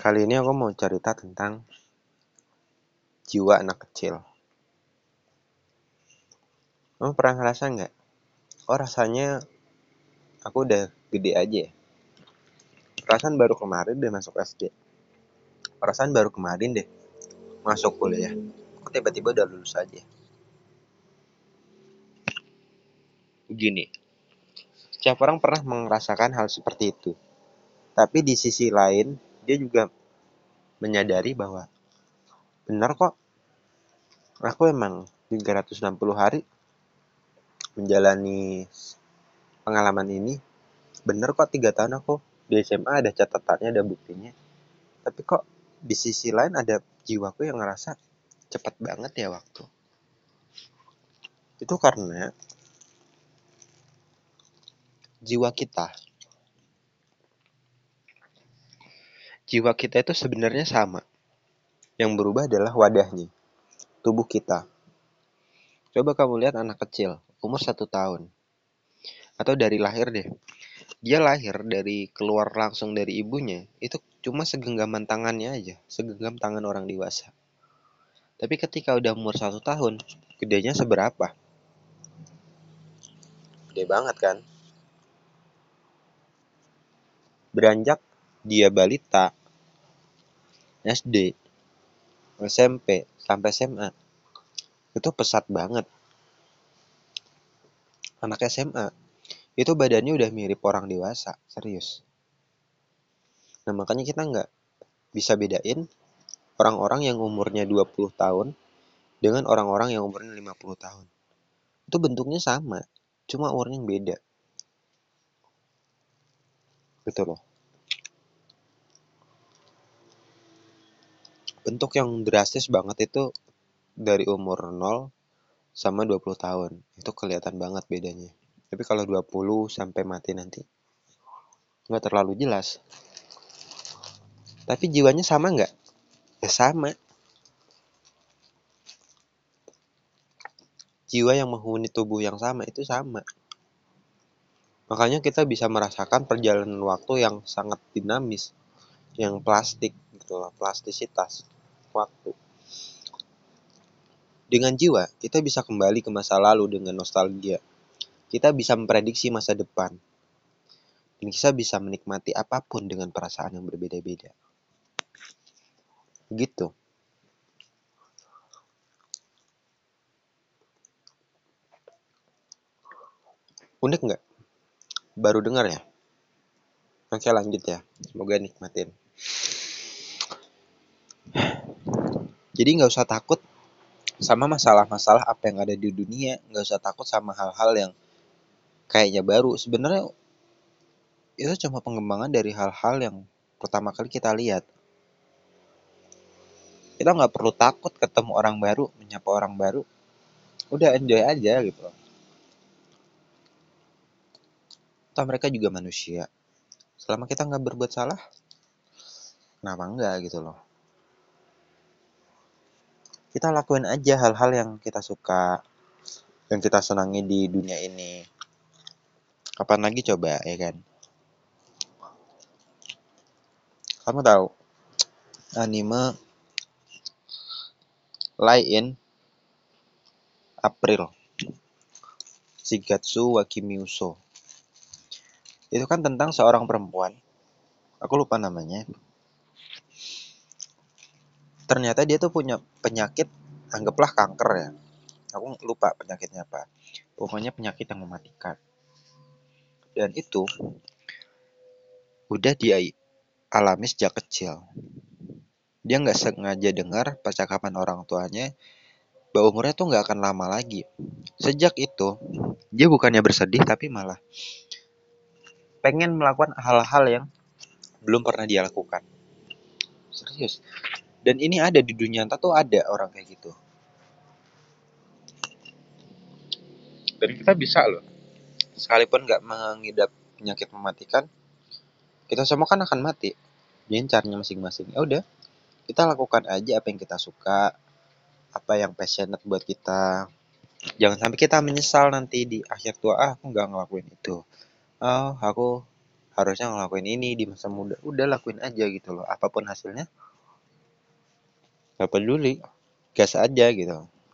Kali ini aku mau cerita tentang jiwa anak kecil. Kamu pernah ngerasa nggak? Oh rasanya aku udah gede aja ya. Perasaan baru kemarin deh masuk SD. Perasaan baru kemarin deh masuk kuliah. Kok tiba-tiba udah lulus aja. Begini, setiap orang pernah merasakan hal seperti itu. Tapi di sisi lain, dia juga menyadari bahwa benar kok. Aku emang 360 hari menjalani pengalaman ini. Bener kok tiga tahun aku di SMA ada catatannya ada buktinya. Tapi kok di sisi lain ada jiwaku yang ngerasa cepet banget ya waktu. Itu karena jiwa kita jiwa kita itu sebenarnya sama. Yang berubah adalah wadahnya, tubuh kita. Coba kamu lihat anak kecil, umur satu tahun. Atau dari lahir deh. Dia lahir dari keluar langsung dari ibunya, itu cuma segenggaman tangannya aja, segenggam tangan orang dewasa. Tapi ketika udah umur satu tahun, gedenya seberapa? Gede banget kan? Beranjak dia balita, SD, SMP, sampai SMA itu pesat banget. Anak SMA itu badannya udah mirip orang dewasa, serius. Nah makanya kita nggak bisa bedain orang-orang yang umurnya 20 tahun dengan orang-orang yang umurnya 50 tahun. Itu bentuknya sama, cuma umurnya beda. Gitu loh. Bentuk yang drastis banget itu dari umur 0 sama 20 tahun. Itu kelihatan banget bedanya. Tapi kalau 20 sampai mati nanti nggak terlalu jelas. Tapi jiwanya sama nggak? Ya sama. Jiwa yang menghuni tubuh yang sama itu sama. Makanya kita bisa merasakan perjalanan waktu yang sangat dinamis, yang plastik gitu loh, plastisitas waktu. Dengan jiwa, kita bisa kembali ke masa lalu dengan nostalgia. Kita bisa memprediksi masa depan. Dan kita bisa menikmati apa pun dengan perasaan yang berbeda-beda. Gitu. Unik nggak? Baru dengar ya? Oke lanjut ya. Semoga nikmatin. Jadi nggak usah takut sama masalah-masalah apa yang ada di dunia, nggak usah takut sama hal-hal yang kayaknya baru. Sebenarnya itu cuma pengembangan dari hal-hal yang pertama kali kita lihat. Kita nggak perlu takut ketemu orang baru, menyapa orang baru. Udah enjoy aja gitu. Atau mereka juga manusia. Selama kita nggak berbuat salah, kenapa enggak gitu loh kita lakuin aja hal-hal yang kita suka yang kita senangi di dunia ini. Kapan lagi coba ya kan? Kamu tahu anime lain April Shigatsu wa Kimiuso itu kan tentang seorang perempuan aku lupa namanya ternyata dia tuh punya penyakit anggaplah kanker ya. Aku lupa penyakitnya apa. Pokoknya penyakit yang mematikan. Dan itu udah dia alami sejak kecil. Dia nggak sengaja dengar percakapan orang tuanya bahwa umurnya tuh nggak akan lama lagi. Sejak itu dia bukannya bersedih tapi malah pengen melakukan hal-hal yang belum pernah dia lakukan. Serius dan ini ada di dunia nyata tuh ada orang kayak gitu. Dan kita bisa loh. Sekalipun nggak mengidap penyakit mematikan kita semua kan akan mati. Dengan caranya masing-masing. Ya udah kita lakukan aja apa yang kita suka apa yang passionate buat kita. Jangan sampai kita menyesal nanti di akhir tua ah aku nggak ngelakuin itu. Oh aku harusnya ngelakuin ini di masa muda. Udah lakuin aja gitu loh apa pun hasilnya gak peduli gas aja gitu